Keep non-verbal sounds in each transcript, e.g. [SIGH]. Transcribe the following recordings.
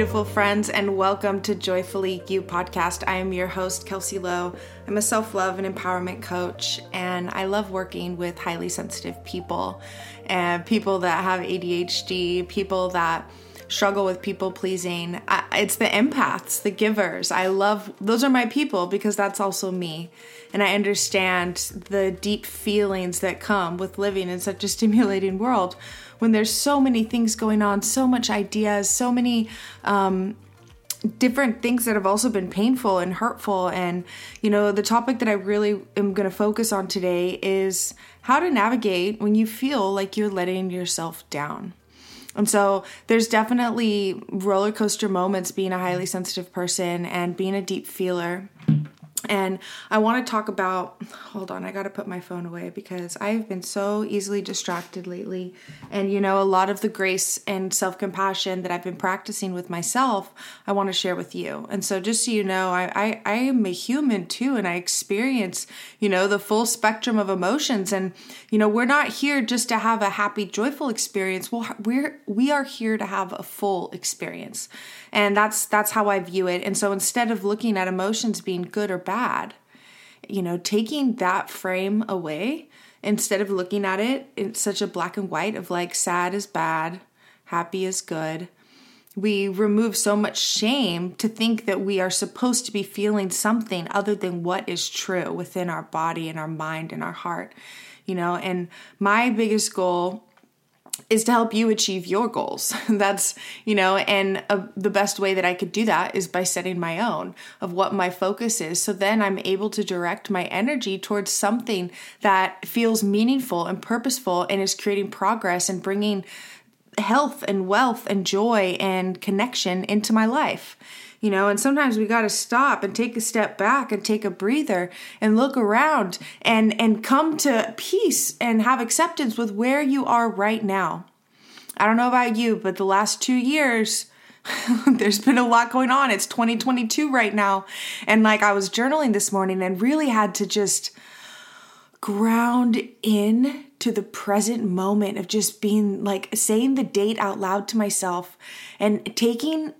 beautiful friends, and welcome to Joyfully You podcast. I am your host, Kelsey Lowe. I'm a self love and empowerment coach, and I love working with highly sensitive people and people that have ADHD, people that struggle with people pleasing. It's the empaths, the givers. I love those are my people because that's also me. And I understand the deep feelings that come with living in such a stimulating world when there's so many things going on, so much ideas, so many um, different things that have also been painful and hurtful. And, you know, the topic that I really am going to focus on today is how to navigate when you feel like you're letting yourself down. And so there's definitely roller coaster moments being a highly sensitive person and being a deep feeler. And I want to talk about, hold on, I got to put my phone away because I've been so easily distracted lately. And, you know, a lot of the grace and self compassion that I've been practicing with myself, I want to share with you. And so, just so you know, I, I, I am a human too, and I experience, you know, the full spectrum of emotions. And, you know, we're not here just to have a happy, joyful experience. Well, we're, we are here to have a full experience. And that's, that's how I view it. And so, instead of looking at emotions being good or bad, bad. You know, taking that frame away instead of looking at it in such a black and white of like sad is bad, happy is good. We remove so much shame to think that we are supposed to be feeling something other than what is true within our body and our mind and our heart. You know, and my biggest goal is to help you achieve your goals. [LAUGHS] That's, you know, and uh, the best way that I could do that is by setting my own of what my focus is. So then I'm able to direct my energy towards something that feels meaningful and purposeful and is creating progress and bringing health and wealth and joy and connection into my life you know and sometimes we got to stop and take a step back and take a breather and look around and and come to peace and have acceptance with where you are right now. I don't know about you but the last 2 years [LAUGHS] there's been a lot going on. It's 2022 right now. And like i was journaling this morning and really had to just ground in to the present moment of just being like saying the date out loud to myself and taking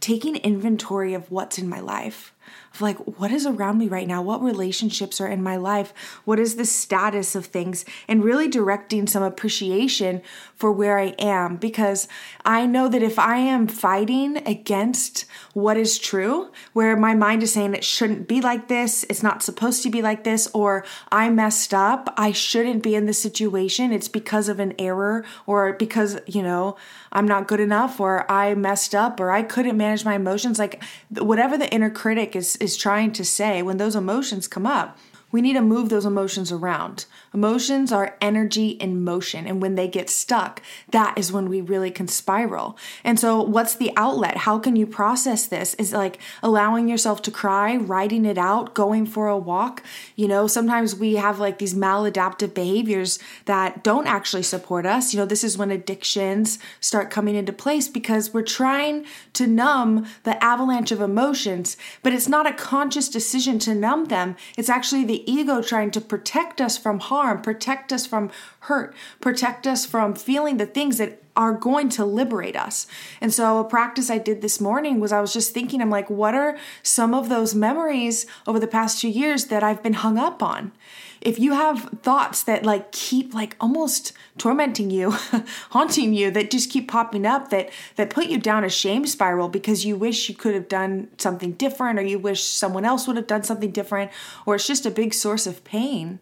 taking inventory of what's in my life like what is around me right now? What relationships are in my life? What is the status of things? And really directing some appreciation for where i am. Because i know that if i am fighting against what is true where my mind is saying it shouldn't be like this it's not supposed to be like this or i messed up i shouldn't be in this situation. It's because of an error or because you know i'm not good enough or i messed up or i couldn't manage my emotions. Like whatever the inner critic is is trying to say when those emotions come up we need to move those emotions around. Emotions are energy in motion. And when they get stuck, that is when we really can spiral. And so, what's the outlet? How can you process this? Is like allowing yourself to cry, writing it out, going for a walk. You know, sometimes we have like these maladaptive behaviors that don't actually support us. You know, this is when addictions start coming into place because we're trying to numb the avalanche of emotions, but it's not a conscious decision to numb them. It's actually the ego trying to protect us from harm, protect us from hurt, protect us from feeling the things that are going to liberate us. And so, a practice I did this morning was I was just thinking, I'm like, what are some of those memories over the past two years that I've been hung up on? If you have thoughts that like keep like almost tormenting you, [LAUGHS] haunting you, that just keep popping up, that that put you down a shame spiral because you wish you could have done something different, or you wish someone else would have done something different, or it's just a big source of pain.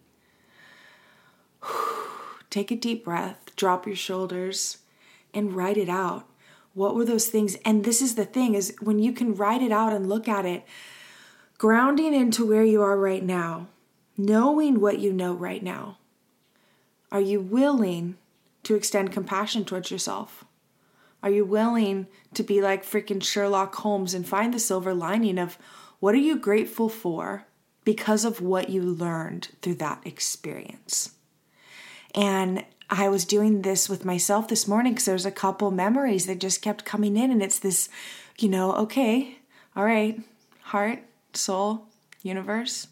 [SIGHS] Take a deep breath, drop your shoulders and write it out. What were those things? And this is the thing is when you can write it out and look at it, grounding into where you are right now, knowing what you know right now. Are you willing to extend compassion towards yourself? Are you willing to be like freaking Sherlock Holmes and find the silver lining of what are you grateful for because of what you learned through that experience? And I was doing this with myself this morning because there's a couple memories that just kept coming in, and it's this, you know, okay, all right, heart, soul, universe.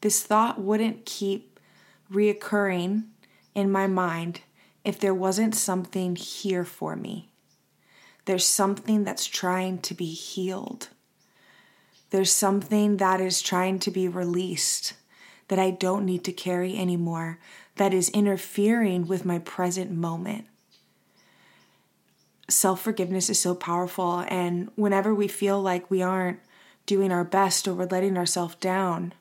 This thought wouldn't keep reoccurring in my mind if there wasn't something here for me. there's something that's trying to be healed. There's something that is trying to be released that I don't need to carry anymore, that is interfering with my present moment. Self forgiveness is so powerful, and whenever we feel like we aren't doing our best or we're letting ourselves down,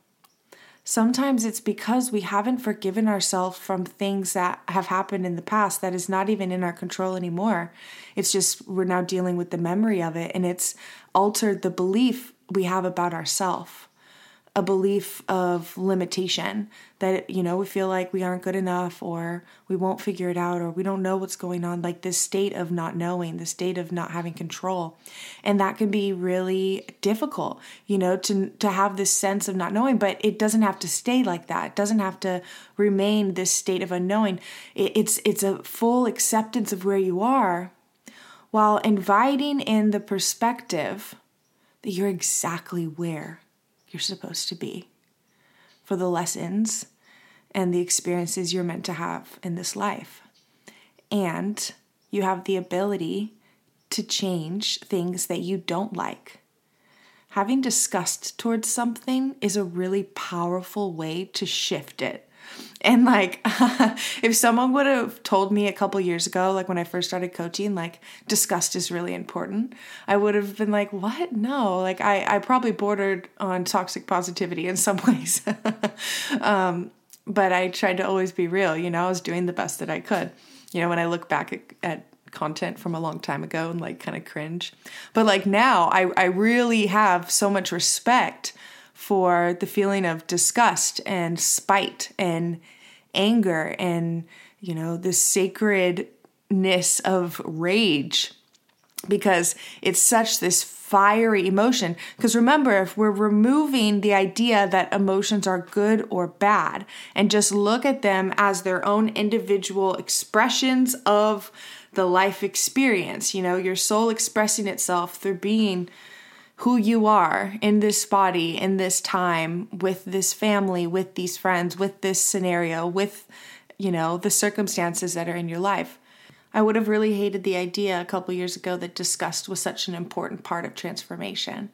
sometimes it's because we haven't forgiven ourselves from things that have happened in the past that is not even in our control anymore. It's just we're now dealing with the memory of it, and it's altered the belief we have about ourselves a belief of limitation that you know we feel like we aren't good enough or we won't figure it out or we don't know what's going on like this state of not knowing the state of not having control. And that can be really difficult you know to to have this sense of not knowing but it doesn't have to stay like that. It doesn't have to remain this state of unknowing. It, it's it's a full acceptance of where you are while inviting in the perspective that you're exactly where you're supposed to be for the lessons and the experiences you're meant to have in this life. And you have the ability to change things that you don't like. Having disgust towards something is a really powerful way to shift it and like, [LAUGHS] if someone would have told me a couple years ago, like when I first started coaching, like disgust is really important, I would have been like, what? No. Like, I, I probably bordered on toxic positivity in some [LAUGHS] ways. um, but I tried to always be real. You know, I was doing the best that I could. You know, when I look back at, at content from a long time ago and like kind of cringe. But like now, I, I really have so much respect for the feeling of disgust and spite and anger and, you know, the sacredness of rage because it's such this fiery emotion. Because remember, if we're removing the idea that emotions are good or bad and just look at them as their own individual expressions of the life experience, you know, your soul expressing itself through being who you are in this body, in this time, with this family, with these friends, with this scenario, with, you know, the circumstances that are in your life. I would have really hated the idea a couple years ago that disgust was such an important part of transformation,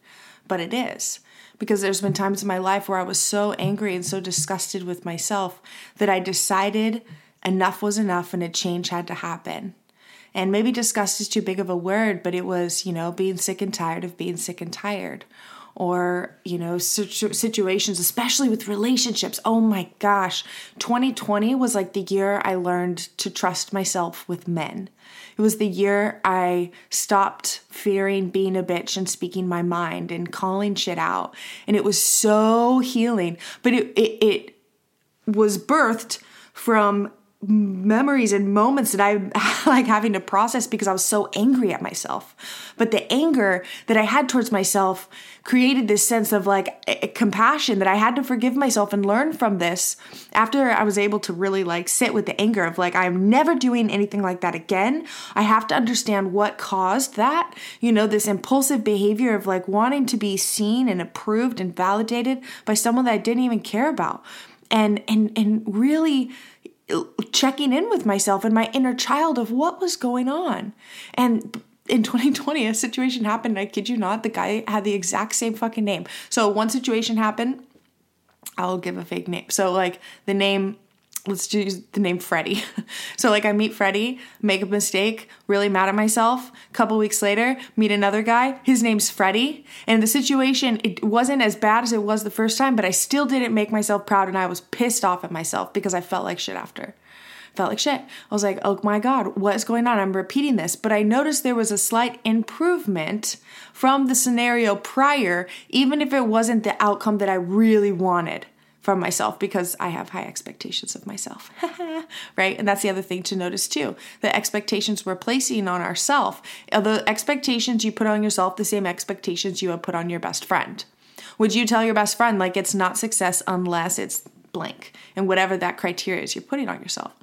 but it is. Because there's been times in my life where I was so angry and so disgusted with myself that I decided enough was enough and a change had to happen. And maybe disgust is too big of a word, but it was, you know, being sick and tired of being sick and tired. Or, you know, situations, especially with relationships. Oh my gosh, 2020 was like the year I learned to trust myself with men. It was the year I stopped fearing being a bitch and speaking my mind and calling shit out. And it was so healing. But it, it, it was birthed from memories and moments that I [LAUGHS] like having to process because I was so angry at myself. But the anger that I had towards myself created this sense of like a, compassion that I had to forgive myself and learn from this after I was able to really like sit with the anger of like I'm never doing anything like that again. I have to understand what caused that, you know, this impulsive behavior of like wanting to be seen and approved and validated by someone that I didn't even care about. And and and really checking in with myself and my inner child of what was going on. And in 2020, a situation happened. I kid you not, the guy had the exact same fucking name. So one situation happened. I'll give a fake name. So like the name let's use the name Freddie. [LAUGHS] so like I meet Freddie, make a mistake, really mad at myself. Couple weeks later, meet another guy. His name's Freddie. And the situation it wasn't as bad as it was the first time, but I still didn't make myself proud and I was pissed off at myself because I felt like shit after. Felt like shit. I was like, oh my God, what is going on? I'm repeating this. But I noticed there was a slight improvement from the scenario prior, even if it wasn't the outcome that I really wanted from myself because I have high expectations of myself. [LAUGHS] right? And that's the other thing to notice too. The expectations we're placing on ourselves, uh, the expectations you put on yourself, the same expectations you would put on your best friend. Would you tell your best friend like it's not success unless it's blank and whatever that criteria is you're putting on yourself?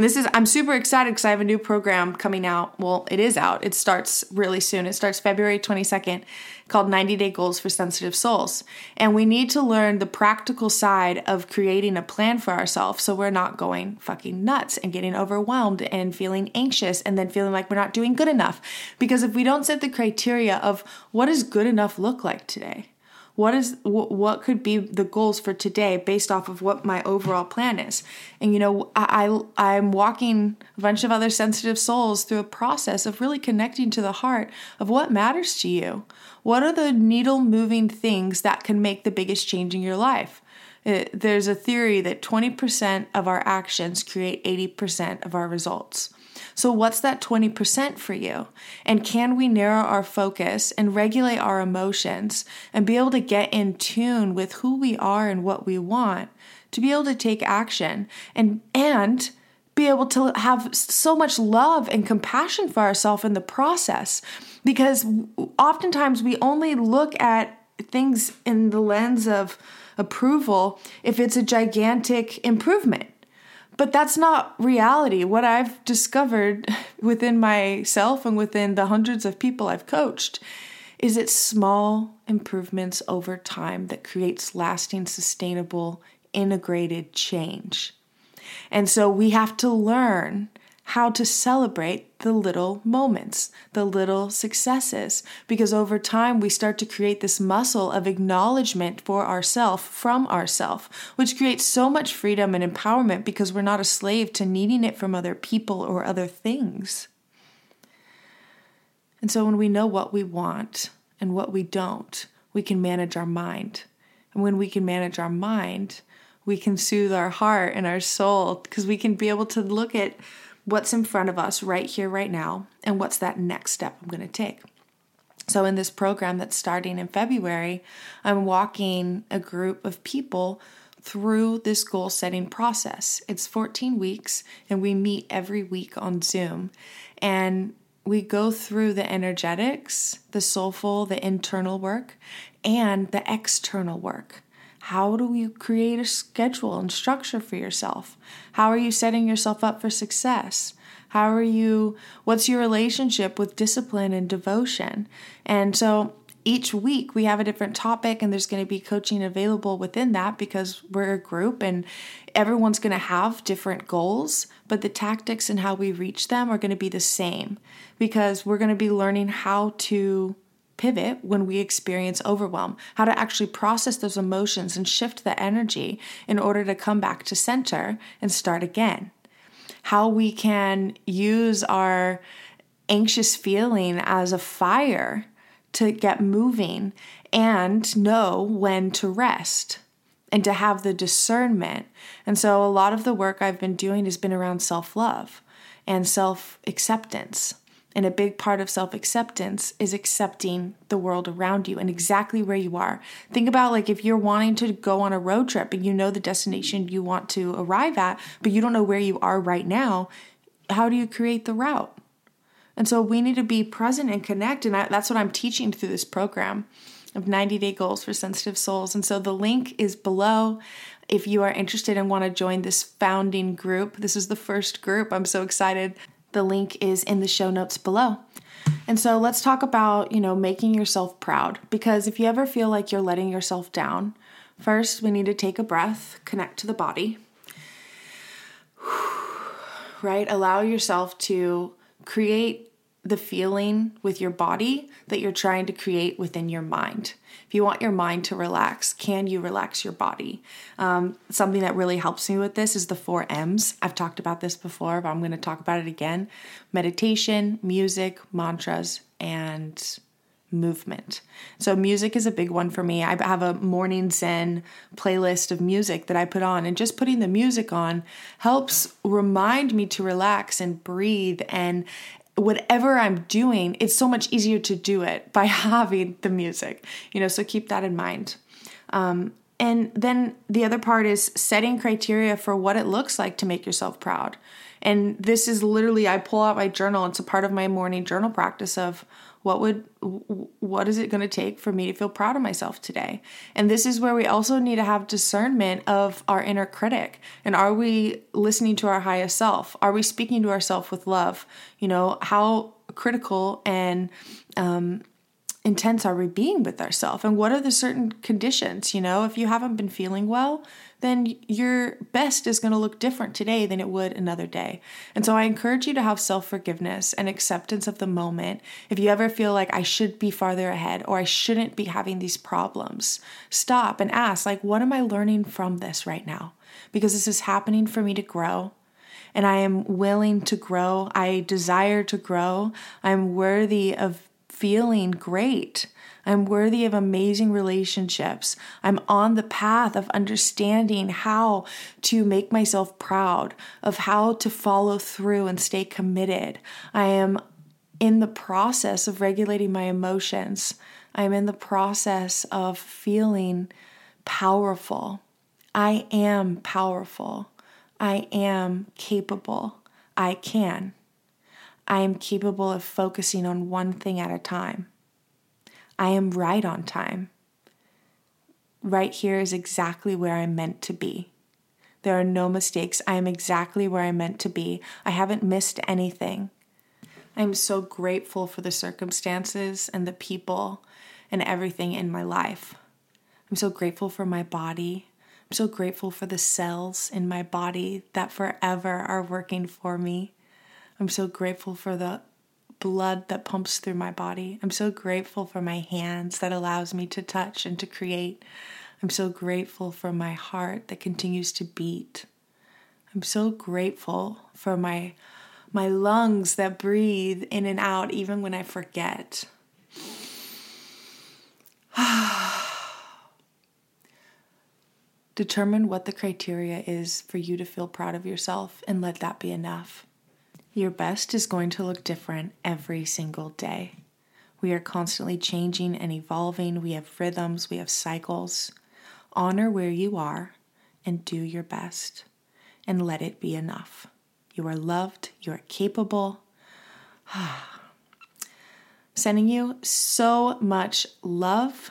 And this is, I'm super excited because I have a new program coming out. Well, it is out. It starts really soon. It starts February 22nd called 90 Day Goals for Sensitive Souls. And we need to learn the practical side of creating a plan for ourselves so we're not going fucking nuts and getting overwhelmed and feeling anxious and then feeling like we're not doing good enough. Because if we don't set the criteria of what does good enough look like today? What is what could be the goals for today based off of what my overall plan is? And you know I, I i'm walking a bunch of other sensitive souls through a process of really connecting to the heart of what matters to you. What are the needle moving things that can make the biggest change in your life? It, uh, there's a theory that 20% of our actions create 80% of our results so, what's that 20% for you? And can we narrow our focus and regulate our emotions and be able to get in tune with who we are and what we want to be able to take action and, and, be able to have so much love and compassion for ourselves in the process because oftentimes we only look at things in the lens of approval if it's a gigantic improvement but that's not reality. What I've discovered [LAUGHS] within myself and within the hundreds of people I've coached is it's small improvements over time that creates lasting, sustainable, integrated change. And so we have to learn how to celebrate the little moments, the little successes, because over time we start to create this muscle of acknowledgement for ourself from ourself, which creates so much freedom and empowerment because we're not a slave to needing it from other people or other things. And so when we know what we want and what we don't, we can manage our mind. And when we can manage our mind, we can soothe our heart and our soul because we can be able to look at what's in front of us right here, right now, and what's that next step I'm going to take. So, in this program that's starting in February, I'm walking a group of people through this goal setting process. It's 14 weeks, and we meet every week on Zoom. And we go through the energetics, the soulful, the internal work, and the external work. How do you create a schedule and structure for yourself? How are you setting yourself up for success? How are you, what's your relationship with discipline and devotion? And so each week we have a different topic, and there's going to be coaching available within that because we're a group and everyone's going to have different goals, but the tactics and how we reach them are going to be the same because we're going to be learning how to pivot when we experience overwhelm, how to actually process those emotions and shift the energy in order to come back to center and start again. How we can use our anxious feeling as a fire to get moving and know when to rest and to have the discernment. And so, a lot of the work I've been doing has been around self love and self acceptance. And a big part of self acceptance is accepting the world around you and exactly where you are. Think about like if you're wanting to go on a road trip and you know the destination you want to arrive at, but you don't know where you are right now, how do you create the route? And so we need to be present and connect. And that's what I'm teaching through this program of 90 day goals for sensitive souls. And so the link is below. If you are interested and want to join this founding group, this is the first group. I'm so excited. The link is in the show notes below. And so let's talk about, you know, making yourself proud because if you ever feel like you're letting yourself down, first we need to take a breath, connect to the body. [SIGHS] Right? Allow yourself to create the feeling with your body that you're trying to create within your mind. If you want your mind to relax, can you relax your body? Um, something that really helps me with this is the four M's. I've talked about this before, but I'm going to talk about it again meditation, music, mantras, and movement. So, music is a big one for me. I have a morning Zen playlist of music that I put on, and just putting the music on helps remind me to relax and breathe and whatever I'm doing, it's so much easier to do it by [LAUGHS] having the music, you know, so keep that in mind. Um, and then the other part is setting criteria for what it looks like to make yourself proud. And this is literally, I pull out my journal, it's a part of my morning journal practice of what would what is it going to take for me to feel proud of myself today? And this is where we also need to have discernment of our inner critic. And are we listening to our highest self? Are we speaking to ourselves with love? You know how critical and um, intense are we being with ourselves and what are the certain conditions? You know if you haven't been feeling well then your best is going to look different today than it would another day. And so i encourage you to have self-forgiveness and acceptance of the moment. If you ever feel like i should be farther ahead or i shouldn't be having these problems stop and ask like what am i learning from this right now? Because this is happening for me to grow and I am willing to grow. I desire to grow. I'm worthy of feeling great. I'm worthy of amazing relationships. I'm on the path of understanding how to make myself proud, of how to follow through and stay committed. I am in the process of regulating my emotions. I'm in the process of feeling powerful. I am powerful. I am capable. I can. I am capable of focusing on one thing at a time. I am right on time. Right here is exactly where I'm meant to be. There are no mistakes. I am exactly where I'm meant to be. I haven't missed anything. I'm so grateful for the circumstances and the people and everything in my life. I'm so grateful for my body. I'm so grateful for the cells in my body that forever are working for me. I'm so grateful for the blood that pumps through my body. I'm so grateful for my hands that allows me to touch and to create. I'm so grateful for my heart that continues to beat. I'm so grateful for my my lungs that breathe in and out even when I forget. [SIGHS] Determine what the criteria is for you to feel proud of yourself and let that be enough. Your best is going to look different every single day. We are constantly changing and evolving. We have rhythms, we have cycles. Honor where you are and do your best and let it be enough. You are loved, you are capable. [SIGHS] Sending you so much love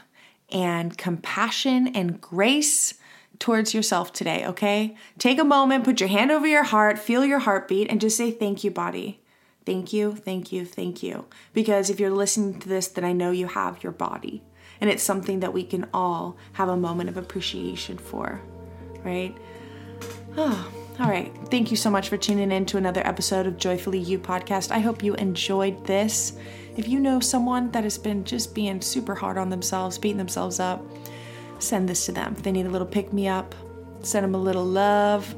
and compassion and grace towards yourself today, okay? Take a moment, put your hand over your heart, feel your heartbeat, and just say, Thank you, body. Thank you, thank you, thank you. Because if you're listening to this, then I know you have your body. And it's something that we can all have a moment of appreciation for, right? Oh, all right. Thank you so much for tuning in to another episode of Joyfully You podcast. I hope you enjoyed this. If you know someone that has been just being super hard on themselves, beating themselves up, send this to them. If they need a little pick me up, send them a little love.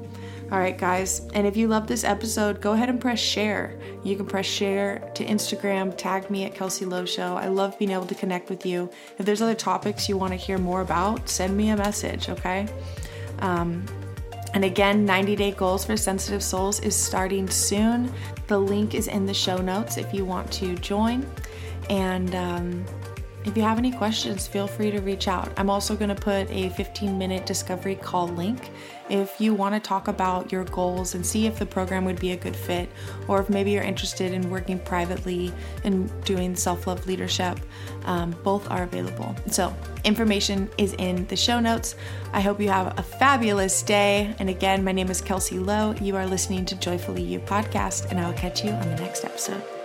All right, guys. And if you love this episode, go ahead and press share. You can press share to Instagram, tag me at Kelsey Lowe Show. I love being able to connect with you. If there's other topics you want to hear more about, send me a message, okay? Um, and again, 90 Day Goals for Sensitive Souls is starting soon. The link is in the show notes if you want to join. And um, if you have any questions, feel free to reach out. I'm also going to put a 15 minute discovery call link if you want to talk about your goals and see if the program would be a good fit, or if maybe you're interested in working privately and doing self love leadership. Um, both are available. So, information is in the show notes. I hope you have a fabulous day. And again, my name is Kelsey Lowe. You are listening to Joyfully You podcast, and I will catch you on the next episode.